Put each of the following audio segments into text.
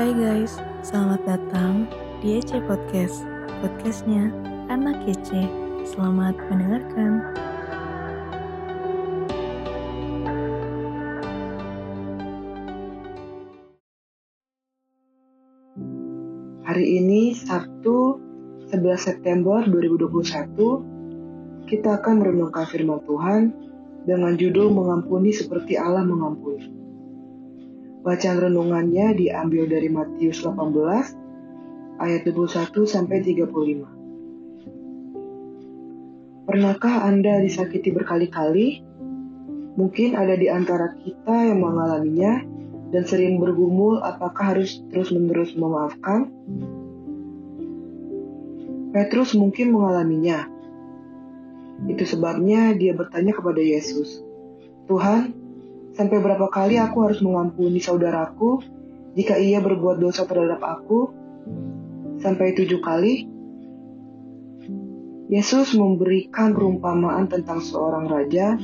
Hai guys, selamat datang di EC Podcast Podcastnya Anak EC Selamat mendengarkan Hari ini Sabtu 11 September 2021 kita akan merenungkan firman Tuhan dengan judul mengampuni seperti Allah mengampuni. Bacaan renungannya diambil dari Matius 18 ayat 21 sampai 35. Pernahkah Anda disakiti berkali-kali? Mungkin ada di antara kita yang mengalaminya dan sering bergumul apakah harus terus-menerus memaafkan? Petrus mungkin mengalaminya. Itu sebabnya dia bertanya kepada Yesus, "Tuhan, Sampai berapa kali aku harus mengampuni saudaraku jika ia berbuat dosa terhadap aku? Sampai tujuh kali? Yesus memberikan perumpamaan tentang seorang raja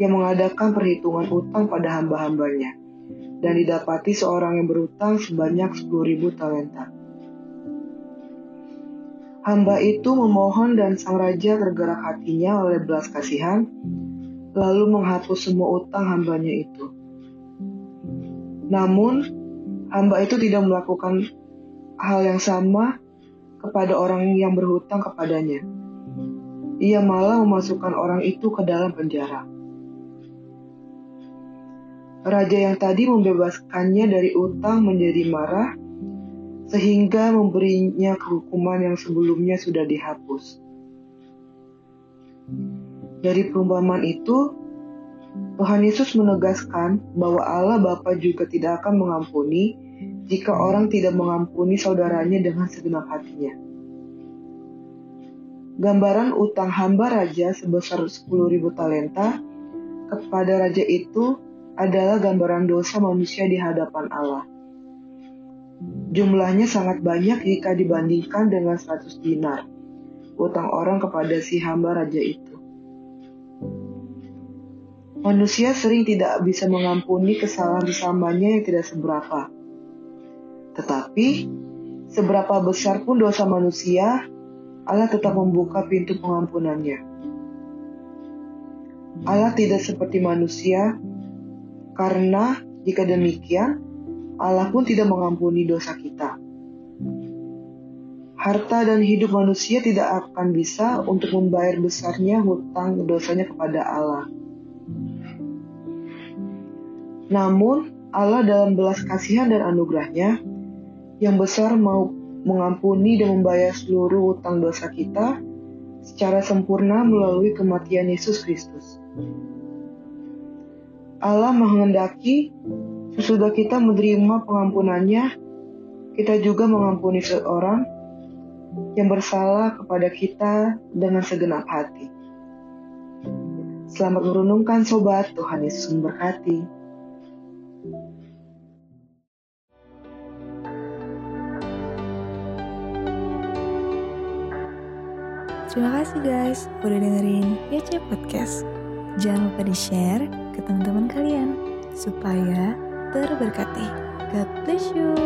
yang mengadakan perhitungan utang pada hamba-hambanya dan didapati seorang yang berutang sebanyak 10.000 talenta. Hamba itu memohon dan sang raja tergerak hatinya oleh belas kasihan lalu menghapus semua utang hambanya itu. Namun, hamba itu tidak melakukan hal yang sama kepada orang yang berhutang kepadanya. Ia malah memasukkan orang itu ke dalam penjara. Raja yang tadi membebaskannya dari utang menjadi marah, sehingga memberinya kehukuman yang sebelumnya sudah dihapus. Dari perumpamaan itu, Tuhan Yesus menegaskan bahwa Allah Bapa juga tidak akan mengampuni jika orang tidak mengampuni saudaranya dengan segenap hatinya. Gambaran utang hamba raja sebesar 10.000 talenta kepada raja itu adalah gambaran dosa manusia di hadapan Allah. Jumlahnya sangat banyak jika dibandingkan dengan 100 dinar, utang orang kepada si hamba raja itu. Manusia sering tidak bisa mengampuni kesalahan sesamanya yang tidak seberapa. Tetapi, seberapa besar pun dosa manusia, Allah tetap membuka pintu pengampunannya. Allah tidak seperti manusia, karena jika demikian, Allah pun tidak mengampuni dosa kita. Harta dan hidup manusia tidak akan bisa untuk membayar besarnya hutang dosanya kepada Allah. Namun, Allah dalam belas kasihan dan anugerahnya yang besar mau mengampuni dan membayar seluruh utang dosa kita secara sempurna melalui kematian Yesus Kristus. Allah menghendaki sesudah kita menerima pengampunannya, kita juga mengampuni seorang yang bersalah kepada kita dengan segenap hati. Selamat merenungkan sobat, Tuhan Yesus memberkati. Terima kasih guys udah dengerin YC Podcast. Jangan lupa di-share ke teman-teman kalian supaya terberkati. God bless you.